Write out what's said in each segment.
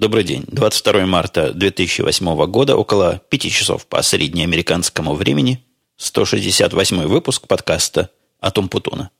Добрый день. 22 марта 2008 года, около 5 часов по среднеамериканскому времени, 168 выпуск подкаста «Атом Путуна».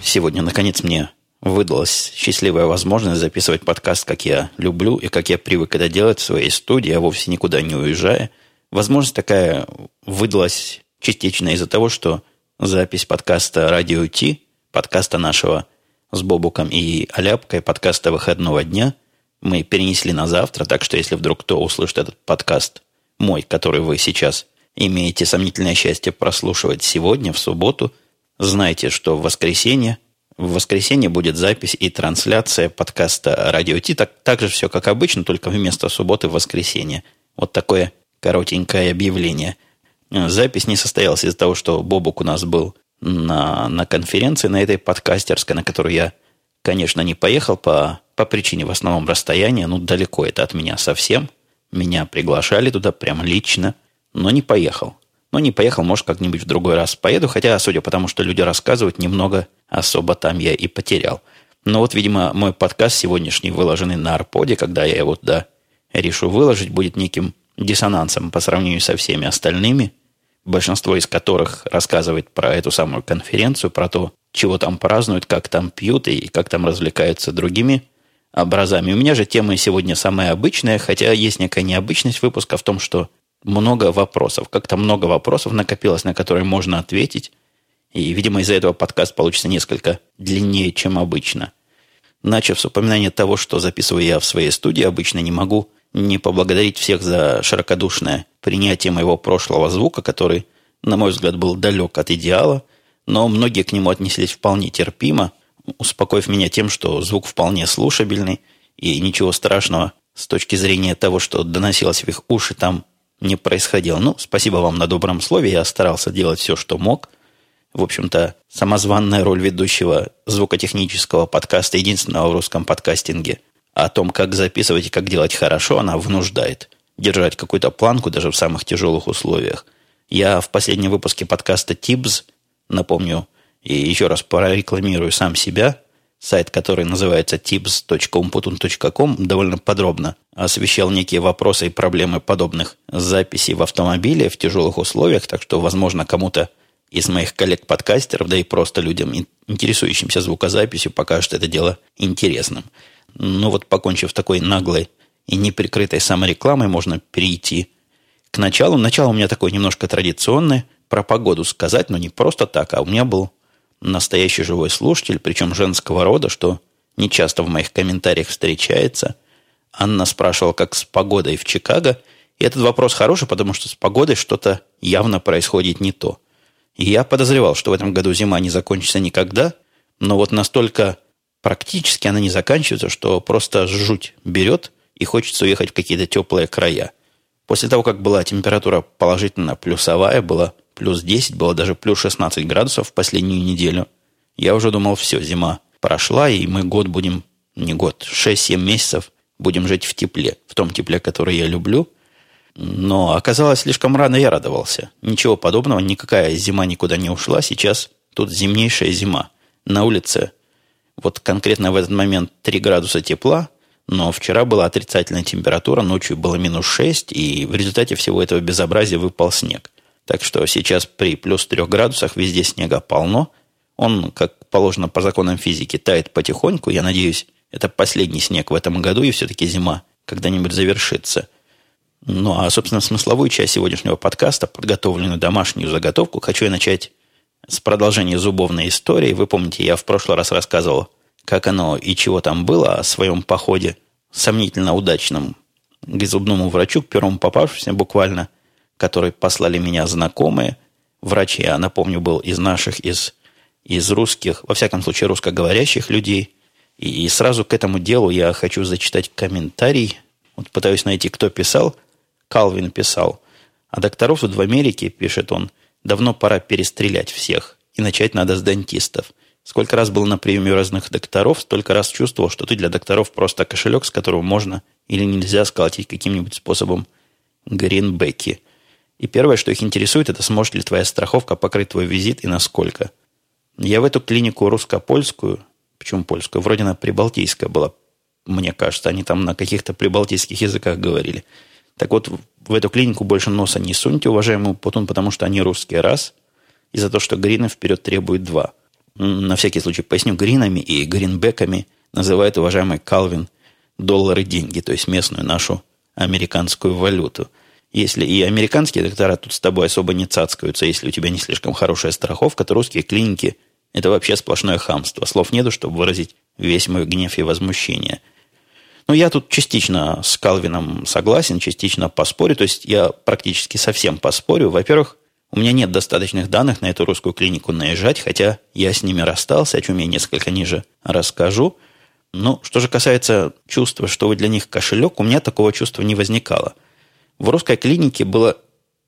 Сегодня, наконец, мне выдалась счастливая возможность записывать подкаст, как я люблю и как я привык это делать в своей студии, а вовсе никуда не уезжая. Возможность такая выдалась частично из-за того, что запись подкаста «Радио Ти», подкаста нашего с Бобуком и Аляпкой, подкаста выходного дня, мы перенесли на завтра, так что если вдруг кто услышит этот подкаст, мой, который вы сейчас имеете сомнительное счастье прослушивать сегодня, в субботу, знайте, что в воскресенье в воскресенье будет запись и трансляция подкаста «Радио Ти». Так, так же все, как обычно, только вместо субботы – воскресенье. Вот такое коротенькое объявление. Запись не состоялась из-за того, что Бобук у нас был на, на конференции, на этой подкастерской, на которую я, конечно, не поехал по, по причине в основном расстояния. Ну, далеко это от меня совсем. Меня приглашали туда прям лично, но не поехал. Но не поехал, может, как-нибудь в другой раз поеду, хотя, судя по тому, что люди рассказывают, немного особо там я и потерял. Но вот, видимо, мой подкаст сегодняшний, выложенный на Арподе, когда я его туда решу выложить, будет неким диссонансом по сравнению со всеми остальными, большинство из которых рассказывает про эту самую конференцию, про то, чего там празднуют, как там пьют и как там развлекаются другими образами. У меня же тема сегодня самая обычная, хотя есть некая необычность выпуска в том, что много вопросов. Как-то много вопросов накопилось, на которые можно ответить. И, видимо, из-за этого подкаст получится несколько длиннее, чем обычно. Начав с упоминания того, что записываю я в своей студии, обычно не могу не поблагодарить всех за широкодушное принятие моего прошлого звука, который, на мой взгляд, был далек от идеала, но многие к нему отнеслись вполне терпимо, успокоив меня тем, что звук вполне слушабельный, и ничего страшного с точки зрения того, что доносилось в их уши, там не происходило. Ну, спасибо вам на добром слове, я старался делать все, что мог. В общем-то, самозванная роль ведущего звукотехнического подкаста, единственного в русском подкастинге, о том, как записывать и как делать хорошо, она вынуждает держать какую-то планку даже в самых тяжелых условиях. Я в последнем выпуске подкаста Тибс, напомню, и еще раз прорекламирую сам себя, сайт, который называется tips.umputun.com, довольно подробно освещал некие вопросы и проблемы подобных записей в автомобиле в тяжелых условиях, так что, возможно, кому-то из моих коллег-подкастеров, да и просто людям, интересующимся звукозаписью, покажет это дело интересным. Ну вот, покончив такой наглой и неприкрытой саморекламой, можно перейти к началу. Начало у меня такое немножко традиционное, про погоду сказать, но не просто так, а у меня был настоящий живой слушатель, причем женского рода, что не часто в моих комментариях встречается. Анна спрашивала, как с погодой в Чикаго. И этот вопрос хороший, потому что с погодой что-то явно происходит не то. И я подозревал, что в этом году зима не закончится никогда, но вот настолько практически она не заканчивается, что просто жуть берет и хочется уехать в какие-то теплые края. После того, как была температура положительно плюсовая, была плюс 10, было даже плюс 16 градусов в последнюю неделю. Я уже думал, все, зима прошла, и мы год будем, не год, 6-7 месяцев будем жить в тепле, в том тепле, которое я люблю. Но оказалось, слишком рано я радовался. Ничего подобного, никакая зима никуда не ушла. Сейчас тут зимнейшая зима. На улице вот конкретно в этот момент 3 градуса тепла, но вчера была отрицательная температура, ночью было минус 6, и в результате всего этого безобразия выпал снег. Так что сейчас при плюс 3 градусах везде снега полно. Он, как положено по законам физики, тает потихоньку. Я надеюсь, это последний снег в этом году, и все-таки зима когда-нибудь завершится. Ну, а, собственно, смысловую часть сегодняшнего подкаста, подготовленную домашнюю заготовку, хочу я начать с продолжения зубовной истории. Вы помните, я в прошлый раз рассказывал, как оно и чего там было, о своем походе сомнительно удачном к зубному врачу, к первому попавшемуся буквально – который послали меня знакомые. Врач, я напомню, был из наших, из, из русских, во всяком случае, русскоговорящих людей. И, и сразу к этому делу я хочу зачитать комментарий. Вот пытаюсь найти, кто писал. Калвин писал. А докторов тут в Америке, пишет он, давно пора перестрелять всех. И начать надо с дантистов. Сколько раз был на приеме разных докторов, столько раз чувствовал, что ты для докторов просто кошелек, с которого можно или нельзя сколотить каким-нибудь способом гринбеки. И первое, что их интересует, это сможет ли твоя страховка покрыть твой визит и насколько. Я в эту клинику русско-польскую, почему польскую, вроде она прибалтийская была, мне кажется, они там на каких-то прибалтийских языках говорили. Так вот, в эту клинику больше носа не суньте, уважаемый Путун, потому что они русские раз, и за то, что грины вперед требует два. На всякий случай поясню, гринами и гринбеками называют уважаемый Калвин доллары деньги, то есть местную нашу американскую валюту. Если и американские доктора тут с тобой особо не цацкаются, если у тебя не слишком хорошая страховка, то русские клиники – это вообще сплошное хамство. Слов нету, чтобы выразить весь мой гнев и возмущение – ну, я тут частично с Калвином согласен, частично поспорю. То есть я практически совсем поспорю. Во-первых, у меня нет достаточных данных на эту русскую клинику наезжать, хотя я с ними расстался, о чем я несколько ниже расскажу. Ну, что же касается чувства, что вы для них кошелек, у меня такого чувства не возникало. В русской клинике было...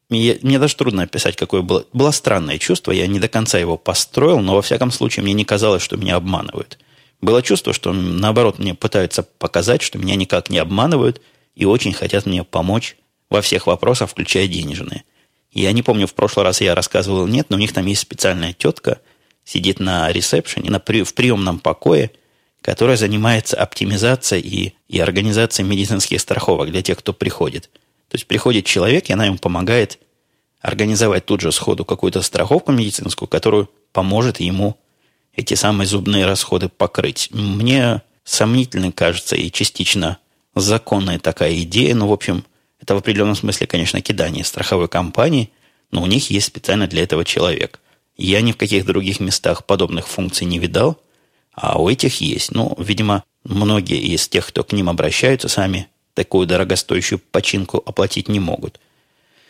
Мне, мне даже трудно описать, какое было. Было странное чувство, я не до конца его построил, но во всяком случае мне не казалось, что меня обманывают. Было чувство, что наоборот мне пытаются показать, что меня никак не обманывают и очень хотят мне помочь во всех вопросах, включая денежные. Я не помню, в прошлый раз я рассказывал, нет, но у них там есть специальная тетка, сидит на ресепшене, на, в приемном покое, которая занимается оптимизацией и, и организацией медицинских страховок для тех, кто приходит. То есть приходит человек, и она ему помогает организовать тут же сходу какую-то страховку медицинскую, которую поможет ему эти самые зубные расходы покрыть. Мне сомнительно кажется и частично законная такая идея, но, в общем, это в определенном смысле, конечно, кидание страховой компании, но у них есть специально для этого человек. Я ни в каких других местах подобных функций не видал, а у этих есть. Ну, видимо, многие из тех, кто к ним обращаются, сами такую дорогостоящую починку оплатить не могут.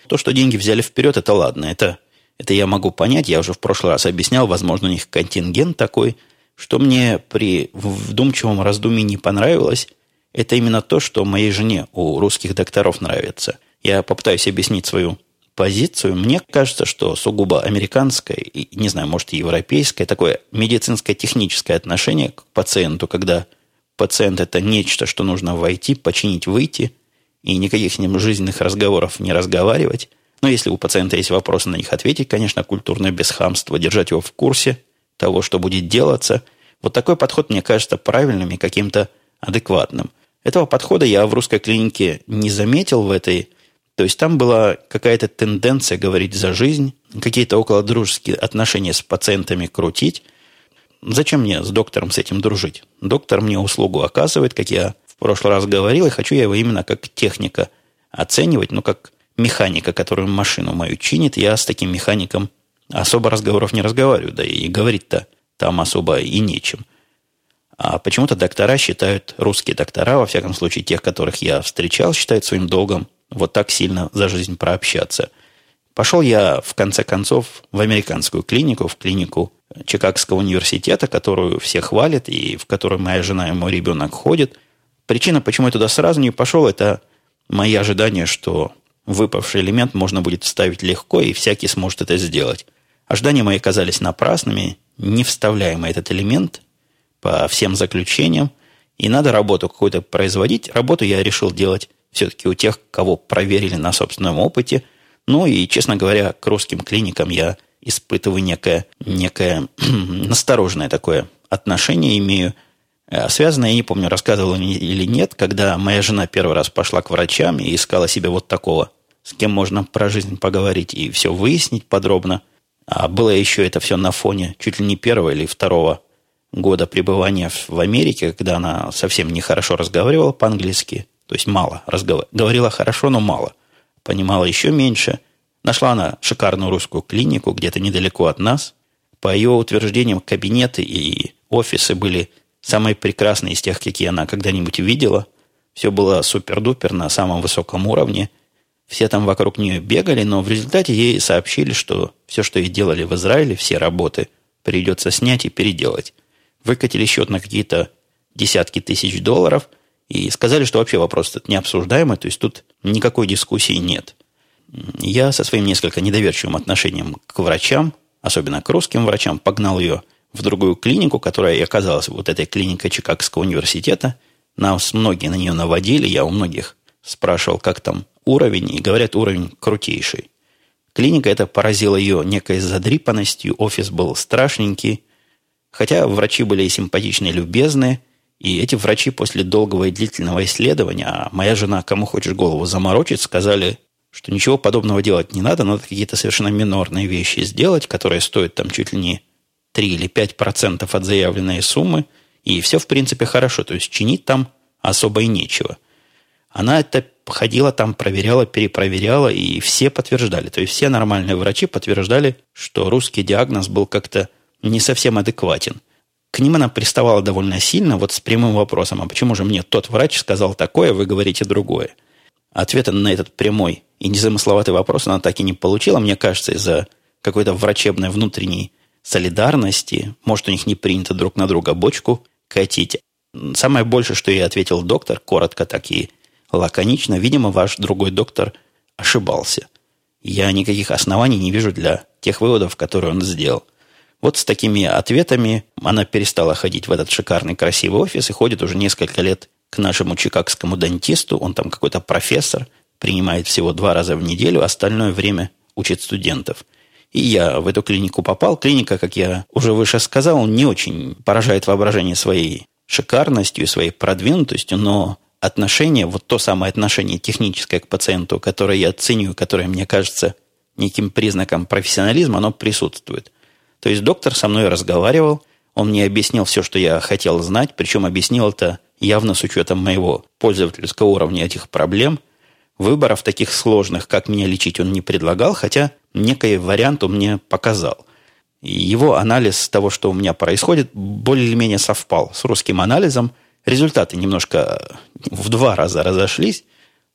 То, что деньги взяли вперед, это ладно. Это это я могу понять, я уже в прошлый раз объяснял, возможно, у них контингент такой. Что мне при вдумчивом раздумье не понравилось, это именно то, что моей жене у русских докторов нравится. Я попытаюсь объяснить свою позицию. Мне кажется, что сугубо американское, и, не знаю, может, и европейское, такое медицинское техническое отношение к пациенту, когда пациент это нечто, что нужно войти, починить, выйти, и никаких с ним жизненных разговоров не разговаривать – но если у пациента есть вопросы, на них ответить, конечно, культурно, без хамства, держать его в курсе того, что будет делаться. Вот такой подход мне кажется правильным и каким-то адекватным. Этого подхода я в русской клинике не заметил в этой. То есть там была какая-то тенденция говорить за жизнь, какие-то около дружеские отношения с пациентами крутить. Зачем мне с доктором с этим дружить? Доктор мне услугу оказывает, как я в прошлый раз говорил, и хочу я его именно как техника оценивать, ну, как механика, который машину мою чинит, я с таким механиком особо разговоров не разговариваю, да и говорить-то там особо и нечем. А почему-то доктора считают, русские доктора, во всяком случае тех, которых я встречал, считают своим долгом вот так сильно за жизнь прообщаться. Пошел я, в конце концов, в американскую клинику, в клинику Чикагского университета, которую все хвалят, и в которую моя жена и мой ребенок ходят. Причина, почему я туда сразу не пошел, это мои ожидания, что Выпавший элемент можно будет вставить легко, и всякий сможет это сделать. Ожидания мои казались напрасными, не вставляемый этот элемент по всем заключениям, и надо работу какую-то производить. Работу я решил делать все-таки у тех, кого проверили на собственном опыте. Ну и, честно говоря, к русским клиникам я испытываю некое, некое настороженное такое отношение, имею э, связано, я не помню, рассказывал или нет, когда моя жена первый раз пошла к врачам и искала себе вот такого с кем можно про жизнь поговорить и все выяснить подробно. А было еще это все на фоне чуть ли не первого или второго года пребывания в Америке, когда она совсем нехорошо разговаривала по-английски, то есть мало разговаривала. Говорила хорошо, но мало. Понимала еще меньше. Нашла она шикарную русскую клинику где-то недалеко от нас. По ее утверждениям, кабинеты и офисы были самые прекрасные из тех, какие она когда-нибудь видела. Все было супер-дупер на самом высоком уровне – все там вокруг нее бегали, но в результате ей сообщили, что все, что ей делали в Израиле, все работы, придется снять и переделать. Выкатили счет на какие-то десятки тысяч долларов и сказали, что вообще вопрос этот необсуждаемый, то есть тут никакой дискуссии нет. Я со своим несколько недоверчивым отношением к врачам, особенно к русским врачам, погнал ее в другую клинику, которая и оказалась вот этой клиникой Чикагского университета. Нас многие на нее наводили, я у многих спрашивал, как там уровень, и говорят, уровень крутейший. Клиника эта поразила ее некой задрипанностью, офис был страшненький, хотя врачи были и симпатичные, и любезные, и эти врачи после долгого и длительного исследования, а моя жена, кому хочешь голову заморочить, сказали, что ничего подобного делать не надо, надо какие-то совершенно минорные вещи сделать, которые стоят там чуть ли не 3 или 5 процентов от заявленной суммы, и все, в принципе, хорошо. То есть чинить там особо и нечего. Она это ходила там, проверяла, перепроверяла, и все подтверждали. То есть все нормальные врачи подтверждали, что русский диагноз был как-то не совсем адекватен. К ним она приставала довольно сильно, вот с прямым вопросом, а почему же мне тот врач сказал такое, вы говорите другое? Ответа на этот прямой и незамысловатый вопрос она так и не получила, мне кажется, из-за какой-то врачебной внутренней солидарности. Может, у них не принято друг на друга бочку катить. Самое большее, что я ответил доктор, коротко так и лаконично, видимо, ваш другой доктор ошибался. Я никаких оснований не вижу для тех выводов, которые он сделал. Вот с такими ответами она перестала ходить в этот шикарный красивый офис и ходит уже несколько лет к нашему чикагскому дантисту. Он там какой-то профессор, принимает всего два раза в неделю, остальное время учит студентов – и я в эту клинику попал. Клиника, как я уже выше сказал, не очень поражает воображение своей шикарностью и своей продвинутостью, но отношение, вот то самое отношение техническое к пациенту, которое я ценю, которое мне кажется неким признаком профессионализма, оно присутствует. То есть доктор со мной разговаривал, он мне объяснил все, что я хотел знать, причем объяснил это явно с учетом моего пользовательского уровня этих проблем. Выборов таких сложных, как меня лечить, он не предлагал, хотя некий вариант он мне показал. И его анализ того, что у меня происходит, более или менее совпал с русским анализом. Результаты немножко в два раза разошлись.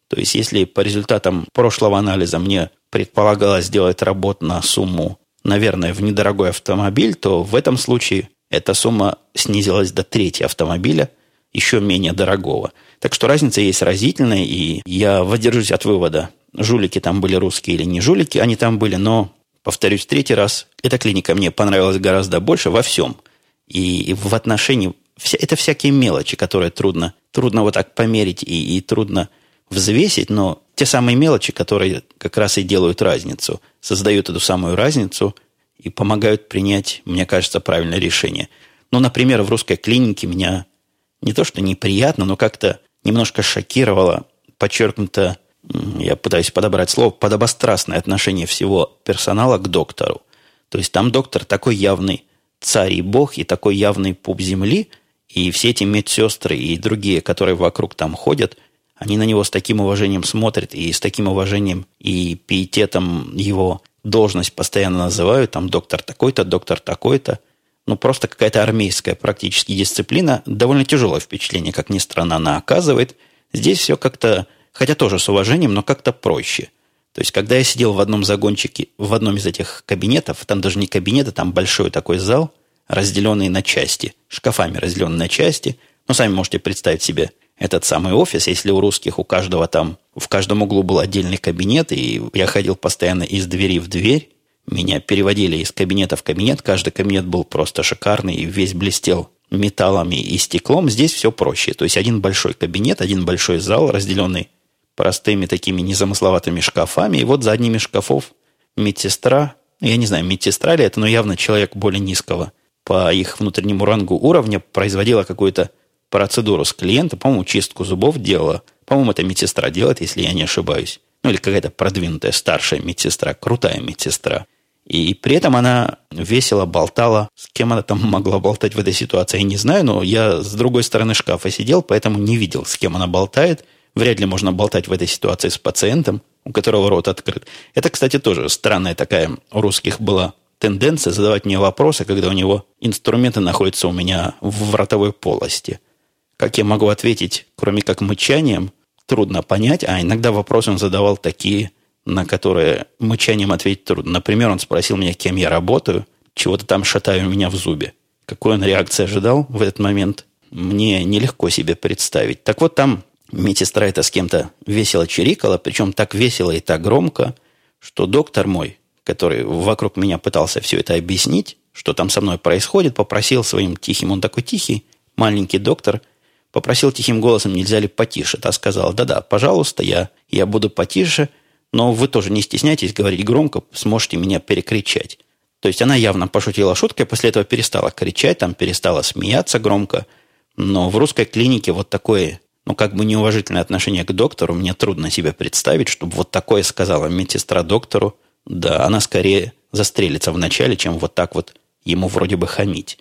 То есть, если по результатам прошлого анализа мне предполагалось сделать работу на сумму, наверное, в недорогой автомобиль, то в этом случае эта сумма снизилась до трети автомобиля, еще менее дорогого. Так что разница есть разительная, и я воздержусь от вывода, жулики там были русские или не жулики, они там были, но, повторюсь, третий раз, эта клиника мне понравилась гораздо больше во всем. И в отношении... Это всякие мелочи, которые трудно, трудно вот так померить и, и трудно взвесить, но те самые мелочи, которые как раз и делают разницу, создают эту самую разницу и помогают принять, мне кажется, правильное решение. Ну, например, в русской клинике меня не то что неприятно, но как-то немножко шокировало, подчеркнуто я пытаюсь подобрать слово, подобострастное отношение всего персонала к доктору. То есть там доктор такой явный царь и бог, и такой явный пуп земли, и все эти медсестры и другие, которые вокруг там ходят, они на него с таким уважением смотрят, и с таким уважением и пиететом его должность постоянно называют, там доктор такой-то, доктор такой-то. Ну, просто какая-то армейская практически дисциплина. Довольно тяжелое впечатление, как ни странно, она оказывает. Здесь все как-то Хотя тоже с уважением, но как-то проще. То есть, когда я сидел в одном загончике, в одном из этих кабинетов, там даже не кабинет, а там большой такой зал, разделенный на части, шкафами разделенный на части. Ну, сами можете представить себе этот самый офис, если у русских у каждого там, в каждом углу был отдельный кабинет, и я ходил постоянно из двери в дверь, меня переводили из кабинета в кабинет, каждый кабинет был просто шикарный и весь блестел металлами и стеклом. Здесь все проще. То есть один большой кабинет, один большой зал, разделенный простыми такими незамысловатыми шкафами. И вот за одними шкафов медсестра, ну, я не знаю, медсестра ли это, но явно человек более низкого по их внутреннему рангу уровня производила какую-то процедуру с клиентом, по-моему, чистку зубов делала. По-моему, это медсестра делает, если я не ошибаюсь. Ну, или какая-то продвинутая старшая медсестра, крутая медсестра. И при этом она весело болтала. С кем она там могла болтать в этой ситуации, я не знаю, но я с другой стороны шкафа сидел, поэтому не видел, с кем она болтает – Вряд ли можно болтать в этой ситуации с пациентом, у которого рот открыт. Это, кстати, тоже странная такая у русских была тенденция задавать мне вопросы, когда у него инструменты находятся у меня в ротовой полости. Как я могу ответить, кроме как мычанием, трудно понять, а иногда вопросы он задавал такие, на которые мычанием ответить трудно. Например, он спросил меня, кем я работаю, чего-то там шатаю меня в зубе. Какой он реакции ожидал в этот момент, мне нелегко себе представить. Так вот, там медсестра это с кем-то весело чирикала, причем так весело и так громко, что доктор мой, который вокруг меня пытался все это объяснить, что там со мной происходит, попросил своим тихим, он такой тихий, маленький доктор, попросил тихим голосом, нельзя ли потише. Та сказала, да-да, пожалуйста, я, я буду потише, но вы тоже не стесняйтесь говорить громко, сможете меня перекричать. То есть она явно пошутила шуткой, после этого перестала кричать, там перестала смеяться громко. Но в русской клинике вот такое, ну, как бы неуважительное отношение к доктору, мне трудно себе представить, чтобы вот такое сказала медсестра доктору. Да, она скорее застрелится вначале, чем вот так вот ему вроде бы хамить.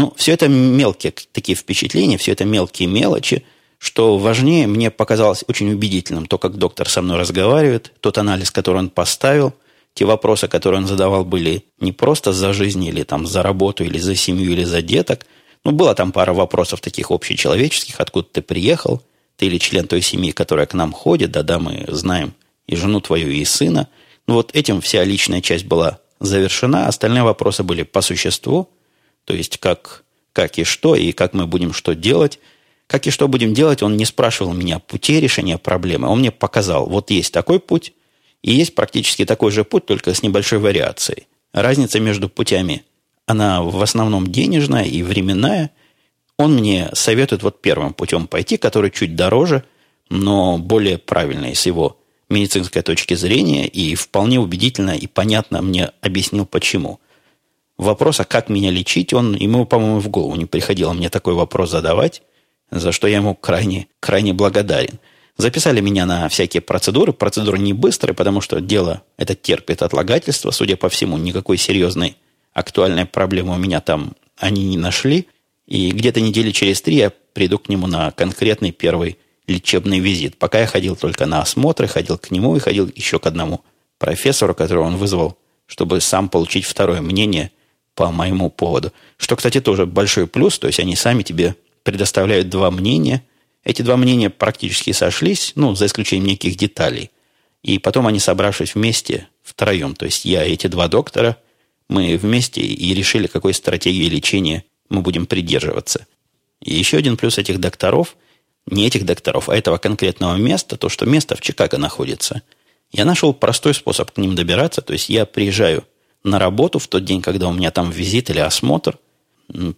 Ну, все это мелкие такие впечатления, все это мелкие мелочи, что важнее, мне показалось очень убедительным то, как доктор со мной разговаривает, тот анализ, который он поставил, те вопросы, которые он задавал, были не просто за жизнь или там за работу, или за семью, или за деток. Ну, была там пара вопросов таких общечеловеческих, откуда ты приехал, ты или член той семьи, которая к нам ходит, да-да, мы знаем и жену твою, и сына. Ну, вот этим вся личная часть была завершена, остальные вопросы были по существу, то есть как, как и что, и как мы будем что делать. Как и что будем делать, он не спрашивал меня пути решения проблемы, он мне показал, вот есть такой путь, и есть практически такой же путь, только с небольшой вариацией. Разница между путями, она в основном денежная и временная. Он мне советует вот первым путем пойти, который чуть дороже, но более правильный с его медицинской точки зрения и вполне убедительно и понятно мне объяснил, почему. Вопрос, а как меня лечить, он ему, по-моему, в голову не приходило мне такой вопрос задавать, за что я ему крайне, крайне благодарен. Записали меня на всякие процедуры. Процедуры не быстрые, потому что дело это терпит отлагательство. Судя по всему, никакой серьезной актуальной проблемы у меня там они не нашли. И где-то недели через три я приду к нему на конкретный первый лечебный визит. Пока я ходил только на осмотры, ходил к нему и ходил еще к одному профессору, которого он вызвал, чтобы сам получить второе мнение по моему поводу. Что, кстати, тоже большой плюс, то есть они сами тебе предоставляют два мнения. Эти два мнения практически сошлись, ну, за исключением неких деталей. И потом они, собравшись вместе, втроем, то есть я и эти два доктора, мы вместе и решили, какой стратегии лечения мы будем придерживаться. И еще один плюс этих докторов – не этих докторов, а этого конкретного места, то, что место в Чикаго находится. Я нашел простой способ к ним добираться, то есть я приезжаю на работу в тот день, когда у меня там визит или осмотр.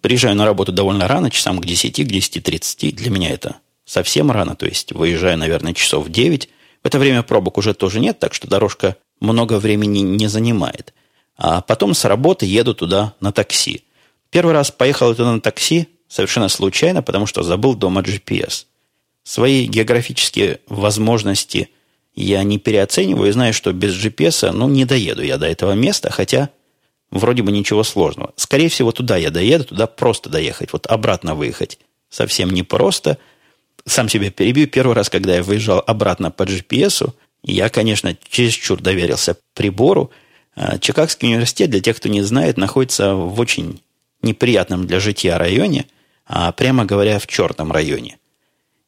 Приезжаю на работу довольно рано, часам к 10, к 10.30. Для меня это совсем рано, то есть выезжаю, наверное, часов в 9. В это время пробок уже тоже нет, так что дорожка много времени не занимает. А потом с работы еду туда на такси. Первый раз поехал туда на такси совершенно случайно, потому что забыл дома GPS. Свои географические возможности я не переоцениваю и знаю, что без GPS, ну, не доеду я до этого места, хотя вроде бы ничего сложного. Скорее всего, туда я доеду, туда просто доехать, вот обратно выехать. Совсем непросто. Сам себя перебью. Первый раз, когда я выезжал обратно по GPS, я, конечно, чересчур доверился прибору. А, Чикагский университет, для тех, кто не знает, находится в очень неприятном для житья районе, а прямо говоря, в черном районе.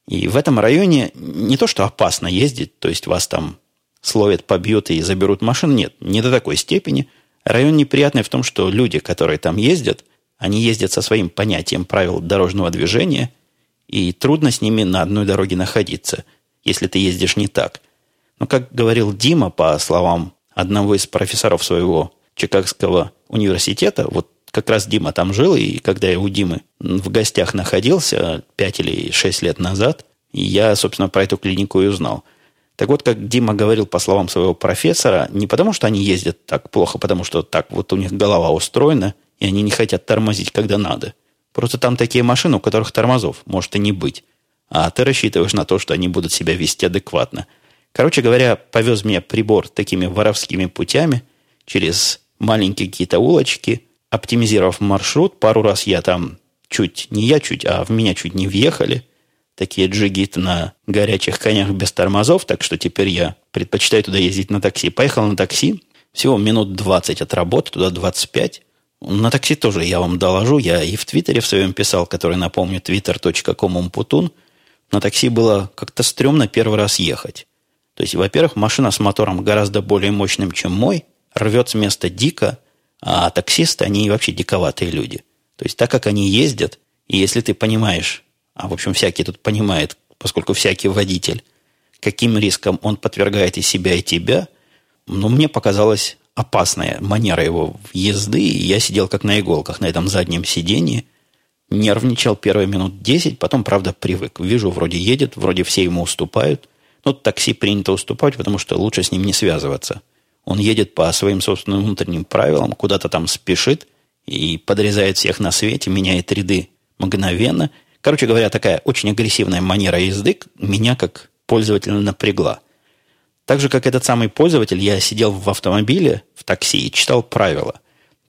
И в этом районе не то, что опасно ездить, то есть вас там словят, побьют и заберут машину. Нет, не до такой степени. Район неприятный в том, что люди, которые там ездят, они ездят со своим понятием правил дорожного движения, и трудно с ними на одной дороге находиться, если ты ездишь не так. Но, как говорил Дима, по словам одного из профессоров своего Чикагского университета, вот как раз Дима там жил, и когда я у Димы в гостях находился 5 или 6 лет назад, я, собственно, про эту клинику и узнал. Так вот, как Дима говорил по словам своего профессора, не потому что они ездят так плохо, потому что так вот у них голова устроена, и они не хотят тормозить, когда надо. Просто там такие машины, у которых тормозов может и не быть. А ты рассчитываешь на то, что они будут себя вести адекватно. Короче говоря, повез меня прибор такими воровскими путями через маленькие какие-то улочки – оптимизировав маршрут, пару раз я там чуть, не я чуть, а в меня чуть не въехали. Такие джигиты на горячих конях без тормозов, так что теперь я предпочитаю туда ездить на такси. Поехал на такси, всего минут 20 от работы, туда 25. На такси тоже я вам доложу. Я и в Твиттере в своем писал, который, напомню, twitter.com умпутун. На такси было как-то стрёмно первый раз ехать. То есть, во-первых, машина с мотором гораздо более мощным, чем мой, рвет с места дико, а таксисты, они вообще диковатые люди. То есть так как они ездят, и если ты понимаешь, а в общем всякий тут понимает, поскольку всякий водитель, каким риском он подвергает и себя, и тебя, ну, мне показалось опасная манера его езды, и я сидел как на иголках на этом заднем сидении, нервничал первые минут 10, потом, правда, привык. Вижу, вроде едет, вроде все ему уступают. Но такси принято уступать, потому что лучше с ним не связываться. Он едет по своим собственным внутренним правилам, куда-то там спешит и подрезает всех на свете, меняет ряды мгновенно. Короче говоря, такая очень агрессивная манера езды меня как пользователя напрягла. Так же, как этот самый пользователь, я сидел в автомобиле, в такси и читал правила.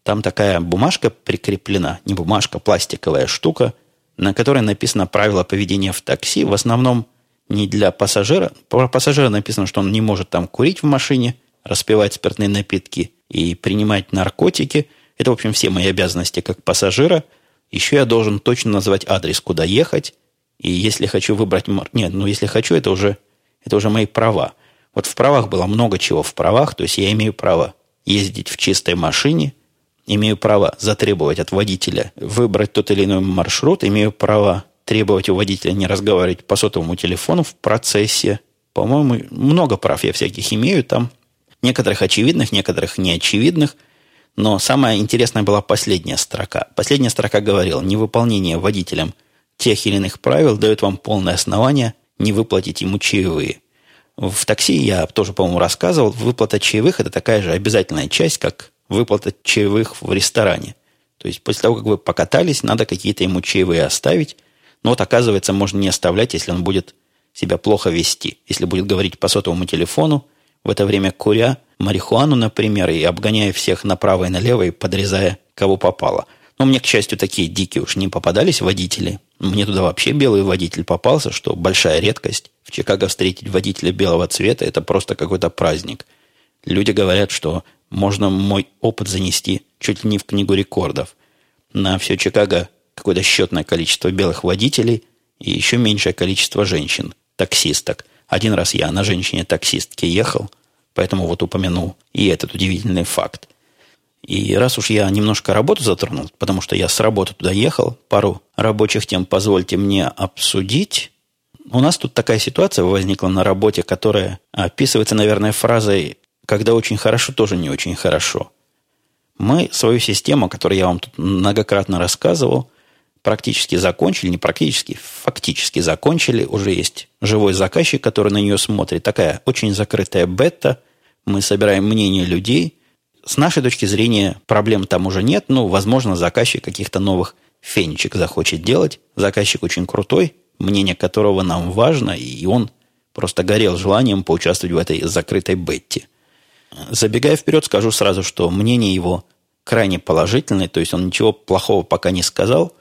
Там такая бумажка прикреплена, не бумажка, пластиковая штука, на которой написано правила поведения в такси. В основном не для пассажира. Про пассажира написано, что он не может там курить в машине, распивать спиртные напитки и принимать наркотики. Это, в общем, все мои обязанности как пассажира. Еще я должен точно назвать адрес, куда ехать. И если хочу выбрать... Нет, ну если хочу, это уже, это уже мои права. Вот в правах было много чего в правах, то есть я имею право ездить в чистой машине, имею право затребовать от водителя выбрать тот или иной маршрут, имею право требовать у водителя не разговаривать по сотовому телефону в процессе. По-моему, много прав я всяких имею там. Некоторых очевидных, некоторых неочевидных. Но самая интересная была последняя строка. Последняя строка говорила, невыполнение водителем тех или иных правил дает вам полное основание не выплатить ему чаевые. В такси я тоже, по-моему, рассказывал, выплата чаевых – это такая же обязательная часть, как выплата чаевых в ресторане. То есть после того, как вы покатались, надо какие-то ему чаевые оставить. Но вот, оказывается, можно не оставлять, если он будет себя плохо вести. Если будет говорить по сотовому телефону, в это время куря марихуану, например, и обгоняя всех направо и налево и подрезая, кого попало. Но мне, к счастью, такие дикие уж не попадались водители. Мне туда вообще белый водитель попался, что большая редкость. В Чикаго встретить водителя белого цвета – это просто какой-то праздник. Люди говорят, что можно мой опыт занести чуть ли не в книгу рекордов. На все Чикаго какое-то счетное количество белых водителей и еще меньшее количество женщин, таксисток. Один раз я на женщине-таксистке ехал, поэтому вот упомянул и этот удивительный факт. И раз уж я немножко работу затронул, потому что я с работы туда ехал, пару рабочих тем позвольте мне обсудить. У нас тут такая ситуация возникла на работе, которая описывается, наверное, фразой «когда очень хорошо, тоже не очень хорошо». Мы свою систему, которую я вам тут многократно рассказывал, практически закончили, не практически, фактически закончили. Уже есть живой заказчик, который на нее смотрит. Такая очень закрытая бета. Мы собираем мнение людей. С нашей точки зрения проблем там уже нет. Ну, возможно, заказчик каких-то новых фенечек захочет делать. Заказчик очень крутой, мнение которого нам важно, и он просто горел желанием поучаствовать в этой закрытой бетте. Забегая вперед, скажу сразу, что мнение его крайне положительное, то есть он ничего плохого пока не сказал.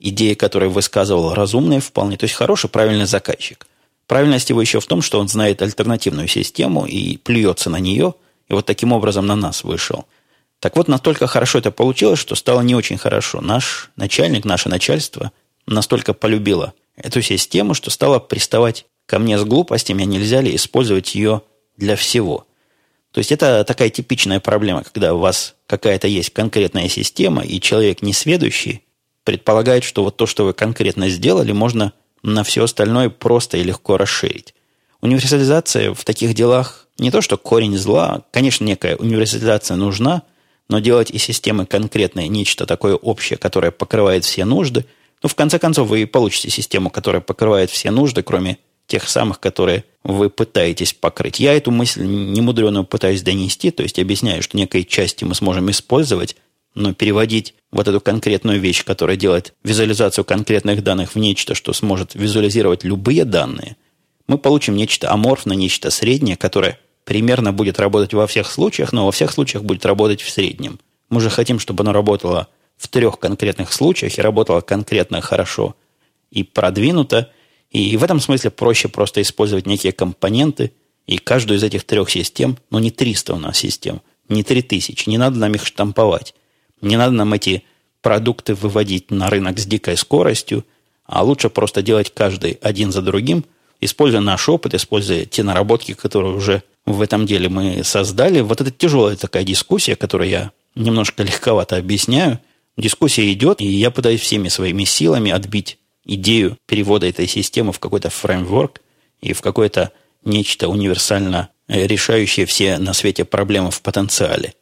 Идеи, которые высказывал, разумные вполне, то есть хороший, правильный заказчик. Правильность его еще в том, что он знает альтернативную систему и плюется на нее, и вот таким образом на нас вышел – так вот, настолько хорошо это получилось, что стало не очень хорошо. Наш начальник, наше начальство настолько полюбило эту систему, что стало приставать ко мне с глупостями, а нельзя ли использовать ее для всего. То есть это такая типичная проблема, когда у вас какая-то есть конкретная система, и человек несведущий предполагает, что вот то, что вы конкретно сделали, можно на все остальное просто и легко расширить. Универсализация в таких делах не то, что корень зла, конечно, некая универсализация нужна, но делать из системы конкретное нечто такое общее, которое покрывает все нужды, ну, в конце концов, вы и получите систему, которая покрывает все нужды, кроме тех самых, которые вы пытаетесь покрыть. Я эту мысль немудреную пытаюсь донести, то есть объясняю, что некой части мы сможем использовать, но переводить вот эту конкретную вещь, которая делает визуализацию конкретных данных в нечто, что сможет визуализировать любые данные, мы получим нечто аморфное, нечто среднее, которое примерно будет работать во всех случаях, но во всех случаях будет работать в среднем. Мы же хотим, чтобы оно работало в трех конкретных случаях и работало конкретно хорошо и продвинуто. И в этом смысле проще просто использовать некие компоненты, и каждую из этих трех систем, ну не 300 у нас систем, не 3000, не надо нам их штамповать. Не надо нам эти продукты выводить на рынок с дикой скоростью, а лучше просто делать каждый один за другим, используя наш опыт, используя те наработки, которые уже в этом деле мы создали. Вот это тяжелая такая дискуссия, которую я немножко легковато объясняю. Дискуссия идет, и я пытаюсь всеми своими силами отбить идею перевода этой системы в какой-то фреймворк и в какое-то нечто универсально решающее все на свете проблемы в потенциале.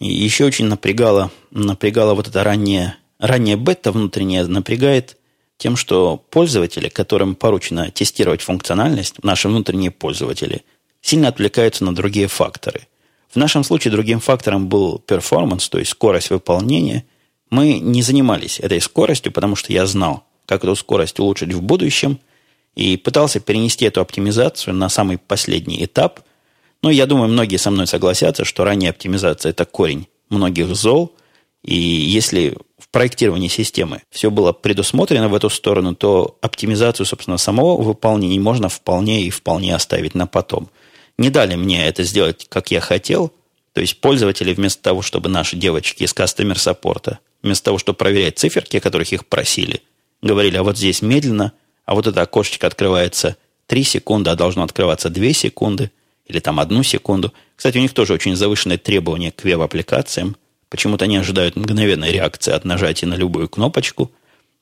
И еще очень напрягало, напрягало вот это раннее, раннее бета внутреннее напрягает тем, что пользователи, которым поручено тестировать функциональность, наши внутренние пользователи, сильно отвлекаются на другие факторы. В нашем случае другим фактором был performance, то есть скорость выполнения. Мы не занимались этой скоростью, потому что я знал, как эту скорость улучшить в будущем, и пытался перенести эту оптимизацию на самый последний этап. Но я думаю, многие со мной согласятся, что ранняя оптимизация – это корень многих зол, и если в проектировании системы все было предусмотрено в эту сторону, то оптимизацию, собственно, самого выполнения можно вполне и вполне оставить на потом. Не дали мне это сделать, как я хотел. То есть пользователи вместо того, чтобы наши девочки из кастомер саппорта, вместо того, чтобы проверять циферки, которых их просили, говорили, а вот здесь медленно, а вот это окошечко открывается 3 секунды, а должно открываться 2 секунды, или там одну секунду. Кстати, у них тоже очень завышенные требования к веб-аппликациям – Почему-то они ожидают мгновенной реакции от нажатия на любую кнопочку.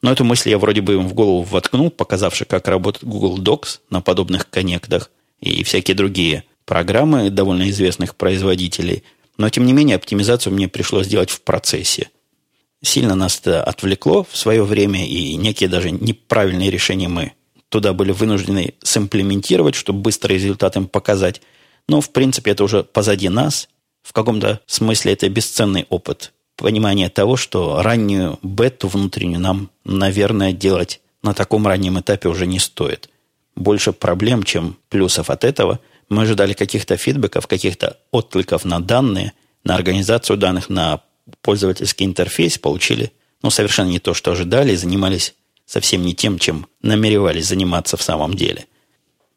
Но эту мысль я вроде бы им в голову воткнул, показавши, как работает Google Docs на подобных коннектах и всякие другие программы довольно известных производителей. Но, тем не менее, оптимизацию мне пришлось делать в процессе. Сильно нас это отвлекло в свое время, и некие даже неправильные решения мы туда были вынуждены симплементировать, чтобы быстро результат им показать. Но, в принципе, это уже позади нас, в каком-то смысле это бесценный опыт. Понимание того, что раннюю бету внутреннюю нам, наверное, делать на таком раннем этапе уже не стоит. Больше проблем, чем плюсов от этого. Мы ожидали каких-то фидбэков, каких-то откликов на данные, на организацию данных, на пользовательский интерфейс, получили ну, совершенно не то, что ожидали, занимались совсем не тем, чем намеревались заниматься в самом деле –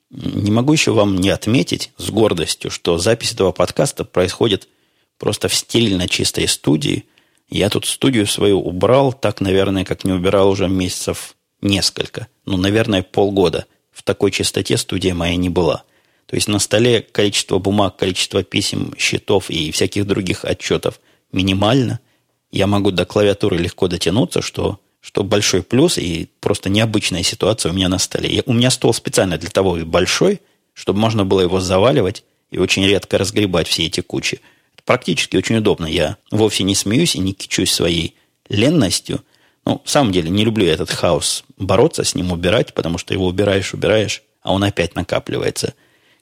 не могу еще вам не отметить с гордостью, что запись этого подкаста происходит просто в стерильно чистой студии. Я тут студию свою убрал, так, наверное, как не убирал уже месяцев несколько. Ну, наверное, полгода. В такой чистоте студия моя не была. То есть на столе количество бумаг, количество писем, счетов и всяких других отчетов минимально. Я могу до клавиатуры легко дотянуться, что что большой плюс и просто необычная ситуация у меня на столе. Я, у меня стол специально для того и большой, чтобы можно было его заваливать и очень редко разгребать все эти кучи. Это практически очень удобно. Я вовсе не смеюсь и не кичусь своей ленностью. Ну, в самом деле, не люблю этот хаос бороться с ним, убирать, потому что его убираешь, убираешь, а он опять накапливается.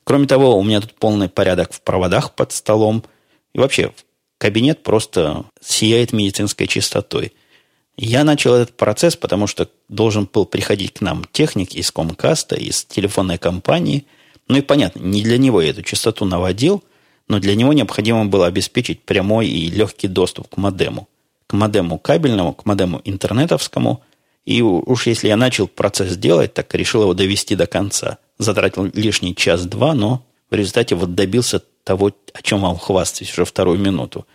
Кроме того, у меня тут полный порядок в проводах под столом. И вообще, кабинет просто сияет медицинской чистотой – я начал этот процесс, потому что должен был приходить к нам техник из Комкаста, из телефонной компании. Ну и понятно, не для него я эту частоту наводил, но для него необходимо было обеспечить прямой и легкий доступ к модему. К модему кабельному, к модему интернетовскому. И уж если я начал процесс делать, так решил его довести до конца. Затратил лишний час-два, но в результате вот добился того, о чем вам хвастаюсь уже вторую минуту.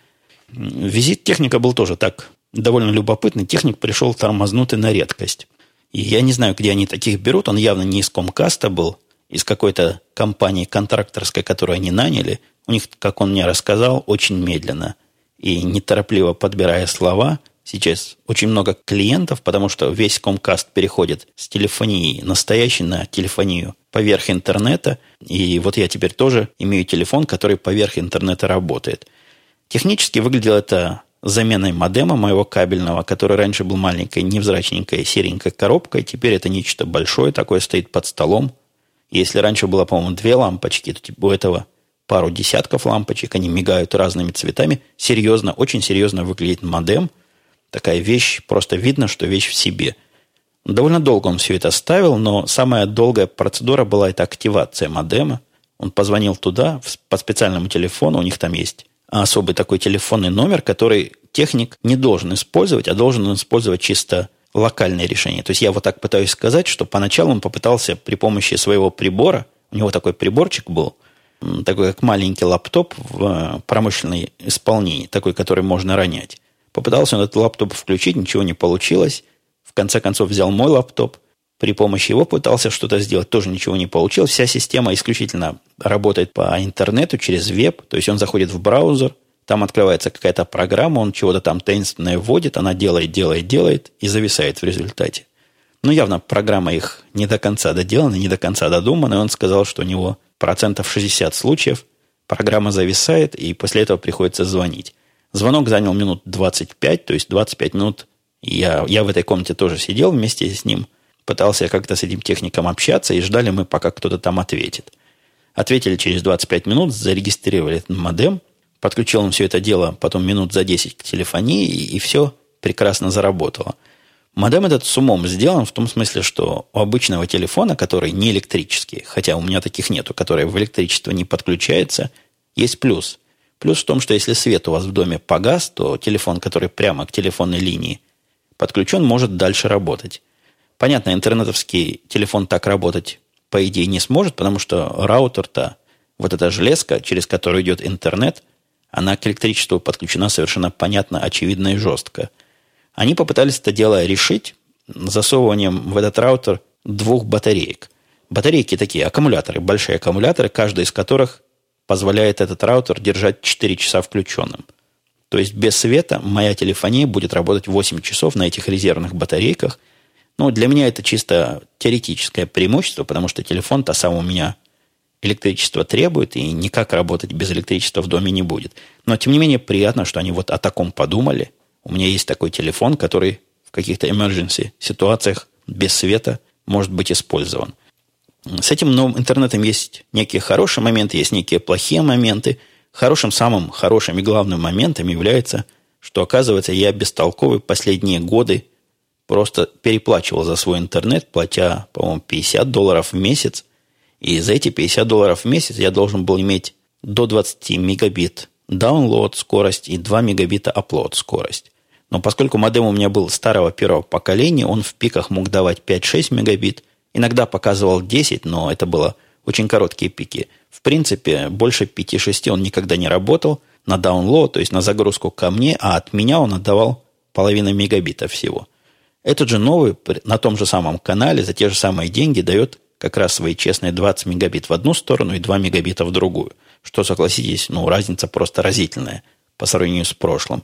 Визит техника был тоже так довольно любопытный. Техник пришел тормознутый на редкость. И я не знаю, где они таких берут. Он явно не из Комкаста был, из какой-то компании контракторской, которую они наняли. У них, как он мне рассказал, очень медленно и неторопливо подбирая слова. Сейчас очень много клиентов, потому что весь Комкаст переходит с телефонии настоящей на телефонию поверх интернета. И вот я теперь тоже имею телефон, который поверх интернета работает. Технически выглядело это заменой модема моего кабельного, который раньше был маленькой, невзрачненькой, серенькой коробкой. Теперь это нечто большое, такое стоит под столом. Если раньше было, по-моему, две лампочки, то типа у этого пару десятков лампочек, они мигают разными цветами. Серьезно, очень серьезно выглядит модем. Такая вещь, просто видно, что вещь в себе. Довольно долго он все это ставил, но самая долгая процедура была это активация модема. Он позвонил туда по специальному телефону, у них там есть особый такой телефонный номер, который техник не должен использовать, а должен использовать чисто локальное решение. То есть я вот так пытаюсь сказать, что поначалу он попытался при помощи своего прибора, у него такой приборчик был, такой как маленький лаптоп в э, промышленном исполнении, такой, который можно ронять. Попытался он этот лаптоп включить, ничего не получилось. В конце концов взял мой лаптоп, при помощи его пытался что-то сделать, тоже ничего не получилось. Вся система исключительно работает по интернету, через веб, то есть он заходит в браузер, там открывается какая-то программа, он чего-то там таинственное вводит, она делает, делает, делает и зависает в результате. Ну, явно программа их не до конца доделана, не до конца додумана, и он сказал, что у него процентов 60 случаев программа зависает, и после этого приходится звонить. Звонок занял минут 25, то есть 25 минут я, я в этой комнате тоже сидел вместе с ним, пытался как-то с этим техником общаться, и ждали мы, пока кто-то там ответит. Ответили через 25 минут, зарегистрировали этот модем, подключил он все это дело потом минут за 10 к телефонии, и, и все прекрасно заработало. Модем этот с умом сделан в том смысле, что у обычного телефона, который не электрический, хотя у меня таких нету, который в электричество не подключается, есть плюс. Плюс в том, что если свет у вас в доме погас, то телефон, который прямо к телефонной линии подключен, может дальше работать. Понятно, интернетовский телефон так работать, по идее, не сможет, потому что раутер-то, вот эта железка, через которую идет интернет, она к электричеству подключена совершенно понятно, очевидно и жестко. Они попытались это дело решить засовыванием в этот раутер двух батареек. Батарейки такие, аккумуляторы, большие аккумуляторы, каждый из которых позволяет этот раутер держать 4 часа включенным. То есть без света моя телефония будет работать 8 часов на этих резервных батарейках. Ну, для меня это чисто теоретическое преимущество, потому что телефон-то сам у меня электричество требует, и никак работать без электричества в доме не будет. Но, тем не менее, приятно, что они вот о таком подумали. У меня есть такой телефон, который в каких-то emergency ситуациях без света может быть использован. С этим новым интернетом есть некие хорошие моменты, есть некие плохие моменты – Хорошим, самым хорошим и главным моментом является, что, оказывается, я бестолковый последние годы просто переплачивал за свой интернет, платя, по-моему, 50 долларов в месяц. И за эти 50 долларов в месяц я должен был иметь до 20 мегабит download скорость и 2 мегабита upload скорость. Но поскольку модем у меня был старого первого поколения, он в пиках мог давать 5-6 мегабит, иногда показывал 10, но это было очень короткие пики – в принципе, больше 5-6 он никогда не работал на download, то есть на загрузку ко мне, а от меня он отдавал половину мегабита всего. Этот же новый на том же самом канале за те же самые деньги дает как раз свои честные 20 мегабит в одну сторону и 2 мегабита в другую. Что, согласитесь, ну, разница просто разительная по сравнению с прошлым.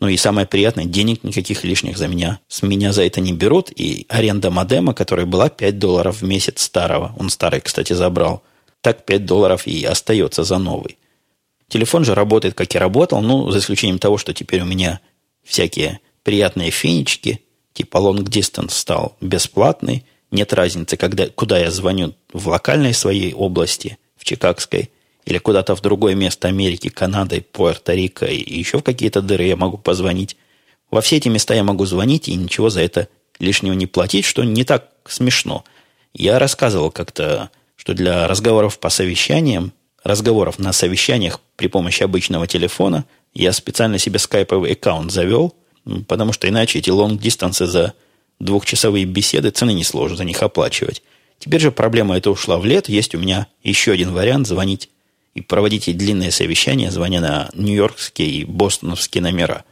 Ну и самое приятное, денег никаких лишних за меня, с меня за это не берут. И аренда модема, которая была 5 долларов в месяц старого, он старый, кстати, забрал, так 5 долларов и остается за новый. Телефон же работает, как и работал, ну, за исключением того, что теперь у меня всякие приятные финички, типа long distance стал бесплатный, нет разницы, когда, куда я звоню в локальной своей области, в Чикагской, или куда-то в другое место Америки, Канады, Пуэрто-Рико и еще в какие-то дыры я могу позвонить. Во все эти места я могу звонить и ничего за это лишнего не платить, что не так смешно. Я рассказывал как-то что для разговоров по совещаниям, разговоров на совещаниях при помощи обычного телефона, я специально себе скайповый аккаунт завел, потому что иначе эти лонг-дистансы за двухчасовые беседы цены не сложно за них оплачивать. Теперь же проблема эта ушла в лет. Есть у меня еще один вариант звонить и проводить эти длинные совещания, звоня на нью-йоркские и бостоновские номера.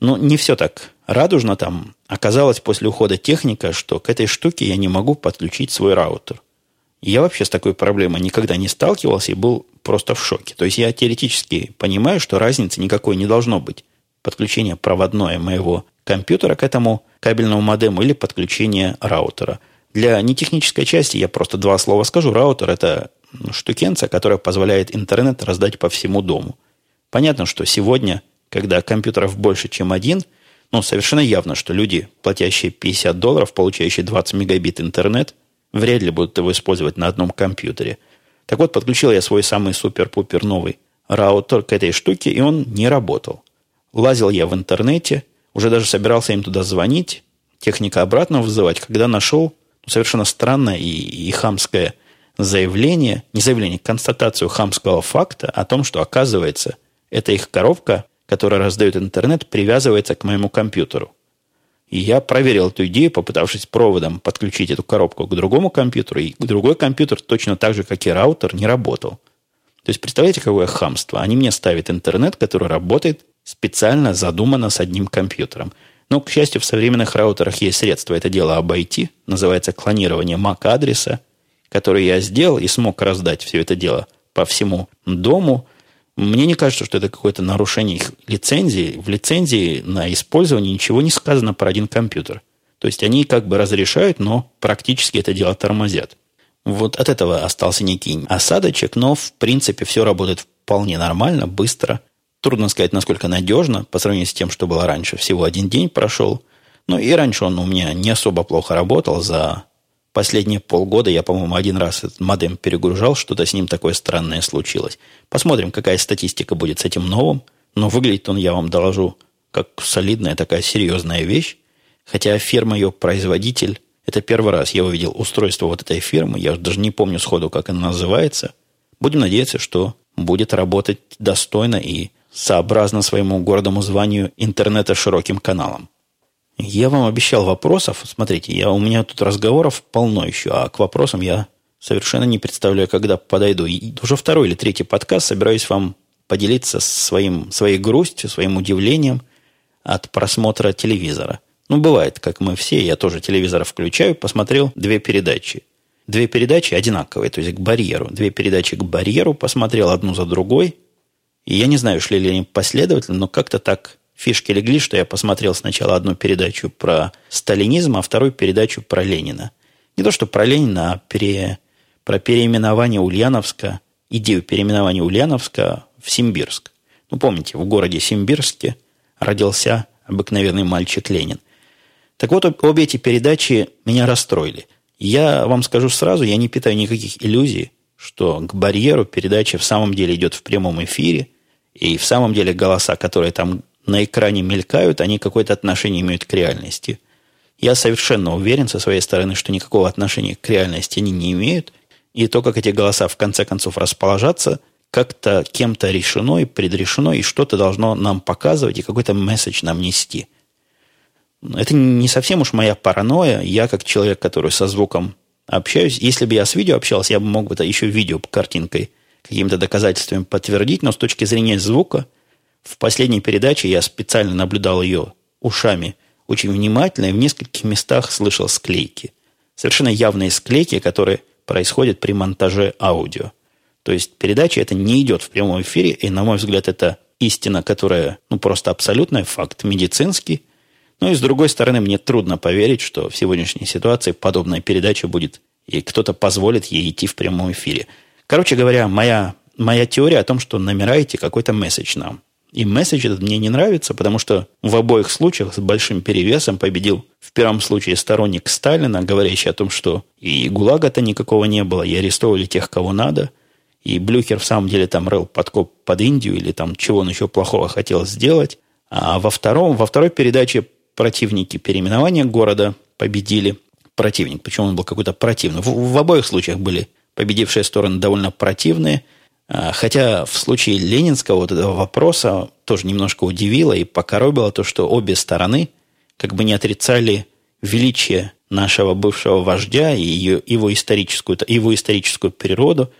Но не все так радужно там. Оказалось после ухода техника, что к этой штуке я не могу подключить свой раутер. Я вообще с такой проблемой никогда не сталкивался и был просто в шоке. То есть я теоретически понимаю, что разницы никакой не должно быть. Подключение проводное моего компьютера к этому кабельному модему или подключение раутера. Для нетехнической части я просто два слова скажу. Раутер – это штукенция, которая позволяет интернет раздать по всему дому. Понятно, что сегодня, когда компьютеров больше, чем один, ну, совершенно явно, что люди, платящие 50 долларов, получающие 20 мегабит интернет – Вряд ли будут его использовать на одном компьютере. Так вот, подключил я свой самый супер-пупер новый раутер к этой штуке, и он не работал. Лазил я в интернете, уже даже собирался им туда звонить, техника обратно вызывать, когда нашел совершенно странное и, и хамское заявление, не заявление, констатацию хамского факта о том, что, оказывается, эта их коробка, которая раздает интернет, привязывается к моему компьютеру. И я проверил эту идею, попытавшись проводом подключить эту коробку к другому компьютеру, и другой компьютер, точно так же, как и раутер, не работал. То есть, представляете, какое хамство? Они мне ставят интернет, который работает специально задумано с одним компьютером. Но, к счастью, в современных раутерах есть средства это дело обойти. Называется клонирование MAC-адреса, который я сделал и смог раздать все это дело по всему дому – мне не кажется, что это какое-то нарушение их лицензии. В лицензии на использование ничего не сказано про один компьютер. То есть они как бы разрешают, но практически это дело тормозят. Вот от этого остался некий осадочек, но в принципе все работает вполне нормально, быстро. Трудно сказать, насколько надежно по сравнению с тем, что было раньше. Всего один день прошел. Но и раньше он у меня не особо плохо работал. За последние полгода я, по-моему, один раз этот модем перегружал, что-то с ним такое странное случилось. Посмотрим, какая статистика будет с этим новым. Но выглядит он, я вам доложу, как солидная такая серьезная вещь. Хотя фирма ее производитель, это первый раз я увидел устройство вот этой фирмы, я даже не помню сходу, как она называется. Будем надеяться, что будет работать достойно и сообразно своему гордому званию интернета широким каналом. Я вам обещал вопросов. Смотрите, я, у меня тут разговоров полно еще, а к вопросам я совершенно не представляю, когда подойду. И уже второй или третий подкаст собираюсь вам поделиться своим, своей грустью, своим удивлением от просмотра телевизора. Ну, бывает, как мы все, я тоже телевизор включаю, посмотрел две передачи. Две передачи одинаковые, то есть к барьеру. Две передачи к барьеру посмотрел одну за другой. И я не знаю, шли ли они последовательно, но как-то так фишки легли, что я посмотрел сначала одну передачу про сталинизм, а вторую передачу про Ленина. Не то, что про Ленина, а пере, про переименование Ульяновска, идею переименования Ульяновска в Симбирск. Ну, помните, в городе Симбирске родился обыкновенный мальчик Ленин. Так вот, обе эти передачи меня расстроили. Я вам скажу сразу, я не питаю никаких иллюзий, что к барьеру передача в самом деле идет в прямом эфире, и в самом деле голоса, которые там на экране мелькают, они какое-то отношение имеют к реальности. Я совершенно уверен со своей стороны, что никакого отношения к реальности они не имеют. И то, как эти голоса в конце концов расположатся, как-то кем-то решено и предрешено, и что-то должно нам показывать, и какой-то месседж нам нести. Это не совсем уж моя паранойя. Я, как человек, который со звуком общаюсь, если бы я с видео общался, я бы мог бы еще видео картинкой какими-то доказательствами подтвердить, но с точки зрения звука – в последней передаче я специально наблюдал ее ушами очень внимательно и в нескольких местах слышал склейки. Совершенно явные склейки, которые происходят при монтаже аудио. То есть передача это не идет в прямом эфире, и, на мой взгляд, это истина, которая ну, просто абсолютный факт, медицинский. Но и с другой стороны, мне трудно поверить, что в сегодняшней ситуации подобная передача будет, и кто-то позволит ей идти в прямом эфире. Короче говоря, моя, моя теория о том, что номера эти какой-то месседж нам. И месседж этот мне не нравится, потому что в обоих случаях с большим перевесом победил в первом случае сторонник Сталина, говорящий о том, что и ГУЛАГа-то никакого не было, и арестовали тех, кого надо, и Блюхер в самом деле там рыл подкоп под Индию, или там чего он еще плохого хотел сделать. А во, втором, во второй передаче противники переименования города победили. Противник, почему он был какой-то противный. В, в обоих случаях были победившие стороны довольно противные – а, хотя в случае ленинского вот этого вопроса тоже немножко удивило и покоробило то, что обе стороны как бы не отрицали величие нашего бывшего вождя и ее, его, историческую, его историческую природу.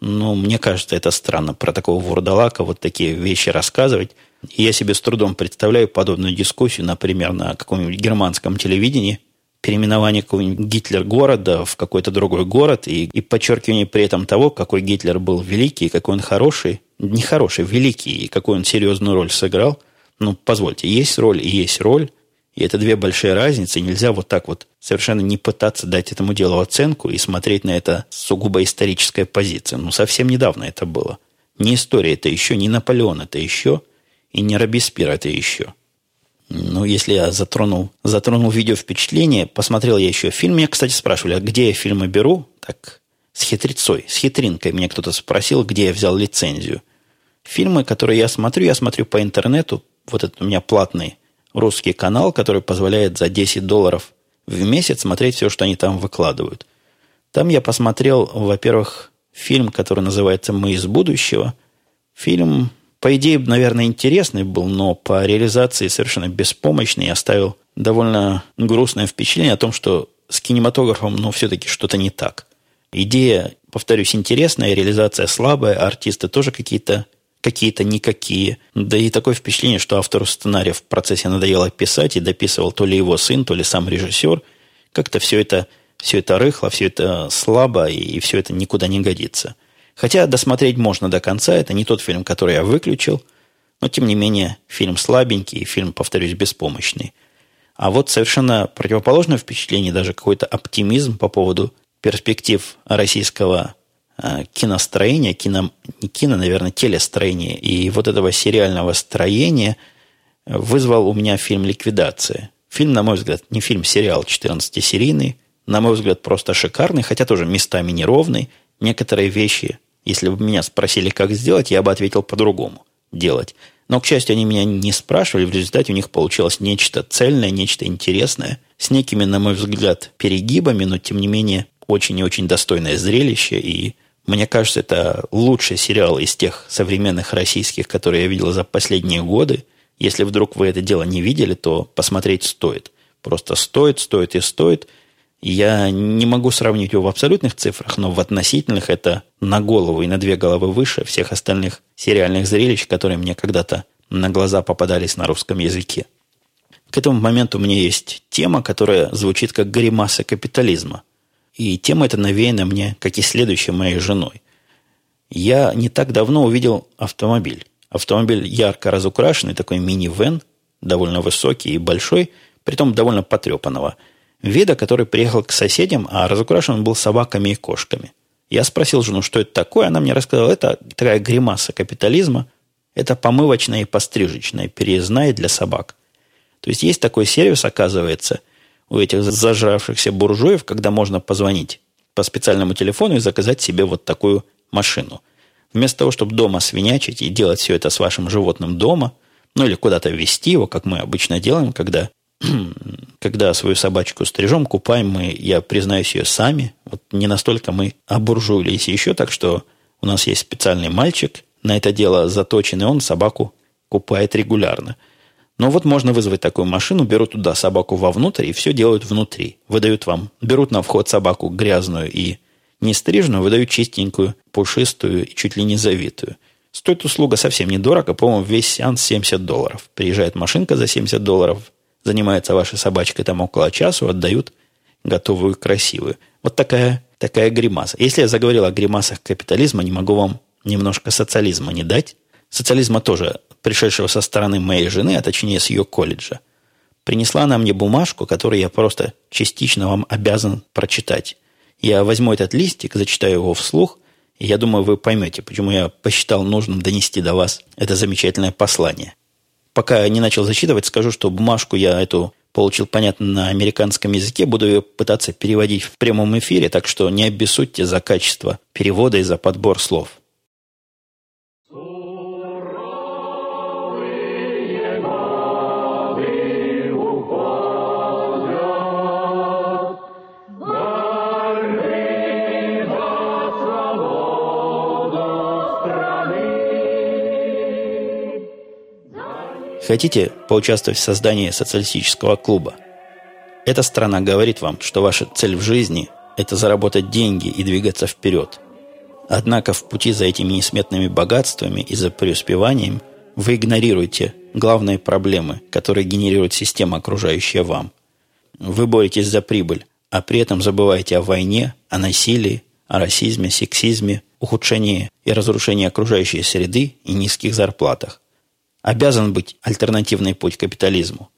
Ну, мне кажется, это странно про такого вурдалака вот такие вещи рассказывать. Я себе с трудом представляю подобную дискуссию, например, на каком-нибудь германском телевидении – переименование какого-нибудь Гитлер-города в какой-то другой город и, и подчеркивание при этом того, какой Гитлер был великий, какой он хороший, не хороший, великий, и какую он серьезную роль сыграл. Ну, позвольте, есть роль и есть роль, и это две большие разницы. Нельзя вот так вот совершенно не пытаться дать этому делу оценку и смотреть на это с сугубо исторической позиции. Ну, совсем недавно это было. Не история это еще, не Наполеон это еще, и не Робеспьер это еще. Ну, если я затронул, затронул видео впечатление, посмотрел я еще фильм. Меня, кстати, спрашивали, а где я фильмы беру? Так, с хитрецой, с хитринкой. Меня кто-то спросил, где я взял лицензию. Фильмы, которые я смотрю, я смотрю по интернету. Вот это у меня платный русский канал, который позволяет за 10 долларов в месяц смотреть все, что они там выкладывают. Там я посмотрел, во-первых, фильм, который называется «Мы из будущего». Фильм по идее, наверное, интересный был, но по реализации совершенно беспомощный и оставил довольно грустное впечатление о том, что с кинематографом, ну, все-таки что-то не так. Идея, повторюсь, интересная, реализация слабая, артисты тоже какие-то какие-то никакие. Да и такое впечатление, что автору сценария в процессе надоело писать и дописывал то ли его сын, то ли сам режиссер. Как-то все это, все это рыхло, все это слабо, и все это никуда не годится. Хотя досмотреть можно до конца. Это не тот фильм, который я выключил. Но, тем не менее, фильм слабенький, фильм, повторюсь, беспомощный. А вот совершенно противоположное впечатление, даже какой-то оптимизм по поводу перспектив российского э, киностроения, кино, не кино, наверное, телестроения и вот этого сериального строения вызвал у меня фильм «Ликвидация». Фильм, на мой взгляд, не фильм, сериал 14-серийный, на мой взгляд, просто шикарный, хотя тоже местами неровный. Некоторые вещи, если бы меня спросили, как сделать, я бы ответил по-другому делать. Но, к счастью, они меня не спрашивали. В результате у них получилось нечто цельное, нечто интересное, с некими, на мой взгляд, перегибами, но, тем не менее, очень и очень достойное зрелище. И мне кажется, это лучший сериал из тех современных российских, которые я видел за последние годы. Если вдруг вы это дело не видели, то посмотреть стоит. Просто стоит, стоит и стоит – я не могу сравнить его в абсолютных цифрах, но в относительных это на голову и на две головы выше всех остальных сериальных зрелищ, которые мне когда-то на глаза попадались на русском языке. К этому моменту у меня есть тема, которая звучит как гримаса капитализма. И тема эта навеяна мне, как и следующая моей женой. Я не так давно увидел автомобиль. Автомобиль ярко разукрашенный, такой мини-вен, довольно высокий и большой, притом довольно потрепанного – вида, который приехал к соседям, а разукрашен он был собаками и кошками. Я спросил жену, что это такое, она мне рассказала, это такая гримаса капитализма, это помывочная и пострижечная, переездная для собак. То есть есть такой сервис, оказывается, у этих зажравшихся буржуев, когда можно позвонить по специальному телефону и заказать себе вот такую машину. Вместо того, чтобы дома свинячить и делать все это с вашим животным дома, ну или куда-то вести его, как мы обычно делаем, когда когда свою собачку стрижем, купаем мы, я признаюсь, ее сами. Вот не настолько мы обуржуились еще, так что у нас есть специальный мальчик на это дело заточенный, он собаку купает регулярно. Но вот можно вызвать такую машину, берут туда собаку вовнутрь и все делают внутри. Выдают вам, берут на вход собаку грязную и не стрижную, выдают чистенькую, пушистую и чуть ли не завитую. Стоит услуга совсем недорого, по-моему, весь сеанс 70 долларов. Приезжает машинка за 70 долларов, занимается вашей собачкой там около часу, отдают готовую красивую. Вот такая, такая гримаса. Если я заговорил о гримасах капитализма, не могу вам немножко социализма не дать. Социализма тоже, пришедшего со стороны моей жены, а точнее с ее колледжа. Принесла она мне бумажку, которую я просто частично вам обязан прочитать. Я возьму этот листик, зачитаю его вслух, и я думаю, вы поймете, почему я посчитал нужным донести до вас это замечательное послание. Пока не начал зачитывать, скажу, что бумажку я эту получил, понятно, на американском языке. Буду ее пытаться переводить в прямом эфире, так что не обессудьте за качество перевода и за подбор слов. Хотите поучаствовать в создании социалистического клуба? Эта страна говорит вам, что ваша цель в жизни – это заработать деньги и двигаться вперед. Однако в пути за этими несметными богатствами и за преуспеванием вы игнорируете главные проблемы, которые генерирует система, окружающая вам. Вы боретесь за прибыль, а при этом забываете о войне, о насилии, о расизме, сексизме, ухудшении и разрушении окружающей среды и низких зарплатах обязан быть альтернативный путь капитализму.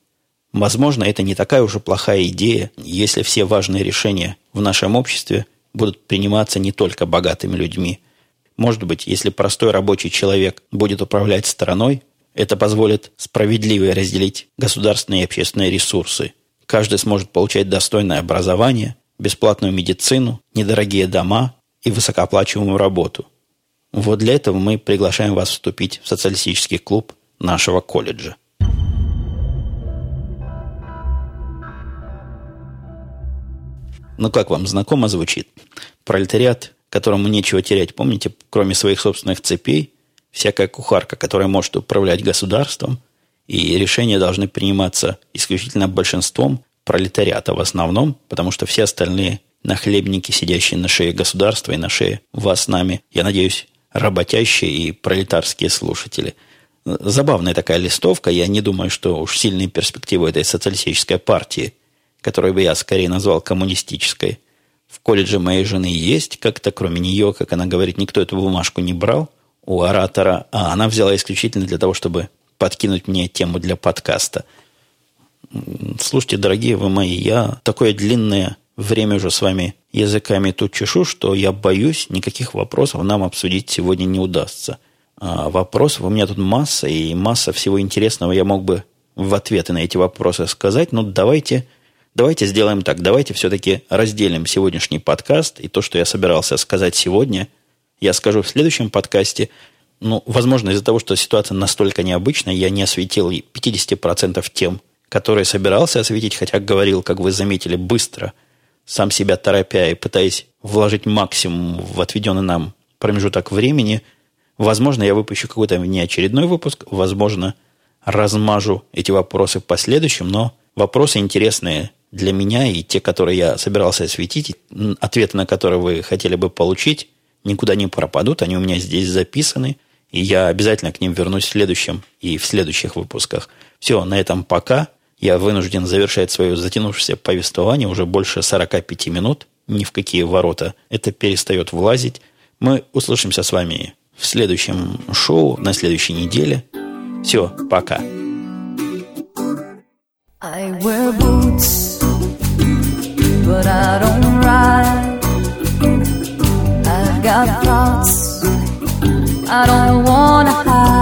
Возможно, это не такая уже плохая идея, если все важные решения в нашем обществе будут приниматься не только богатыми людьми. Может быть, если простой рабочий человек будет управлять страной, это позволит справедливо разделить государственные и общественные ресурсы. Каждый сможет получать достойное образование, бесплатную медицину, недорогие дома и высокооплачиваемую работу. Вот для этого мы приглашаем вас вступить в социалистический клуб – нашего колледжа. Ну, как вам знакомо звучит? Пролетариат, которому нечего терять, помните, кроме своих собственных цепей, всякая кухарка, которая может управлять государством, и решения должны приниматься исключительно большинством пролетариата в основном, потому что все остальные нахлебники, сидящие на шее государства и на шее вас с нами, я надеюсь, работящие и пролетарские слушатели – Забавная такая листовка. Я не думаю, что уж сильные перспективы этой социалистической партии, которую бы я скорее назвал коммунистической, в колледже моей жены есть. Как-то кроме нее, как она говорит, никто эту бумажку не брал у оратора, а она взяла исключительно для того, чтобы подкинуть мне тему для подкаста. Слушайте, дорогие вы мои, я такое длинное время уже с вами языками тут чешу, что я боюсь, никаких вопросов нам обсудить сегодня не удастся. А вопросов у меня тут масса, и масса всего интересного я мог бы в ответы на эти вопросы сказать, но давайте, давайте сделаем так. Давайте все-таки разделим сегодняшний подкаст, и то, что я собирался сказать сегодня, я скажу в следующем подкасте. Ну, возможно, из-за того, что ситуация настолько необычная, я не осветил 50% тем, которые собирался осветить, хотя говорил, как вы заметили, быстро, сам себя торопя и пытаясь вложить максимум в отведенный нам промежуток времени. Возможно, я выпущу какой-то неочередной выпуск, возможно, размажу эти вопросы в последующем, но вопросы интересные для меня и те, которые я собирался осветить, ответы на которые вы хотели бы получить, никуда не пропадут, они у меня здесь записаны, и я обязательно к ним вернусь в следующем и в следующих выпусках. Все, на этом пока. Я вынужден завершать свое затянувшееся повествование уже больше 45 минут. Ни в какие ворота это перестает влазить. Мы услышимся с вами в следующем шоу на следующей неделе. Все, пока. I wear boots, but I don't ride. I've got thoughts I don't wanna hide.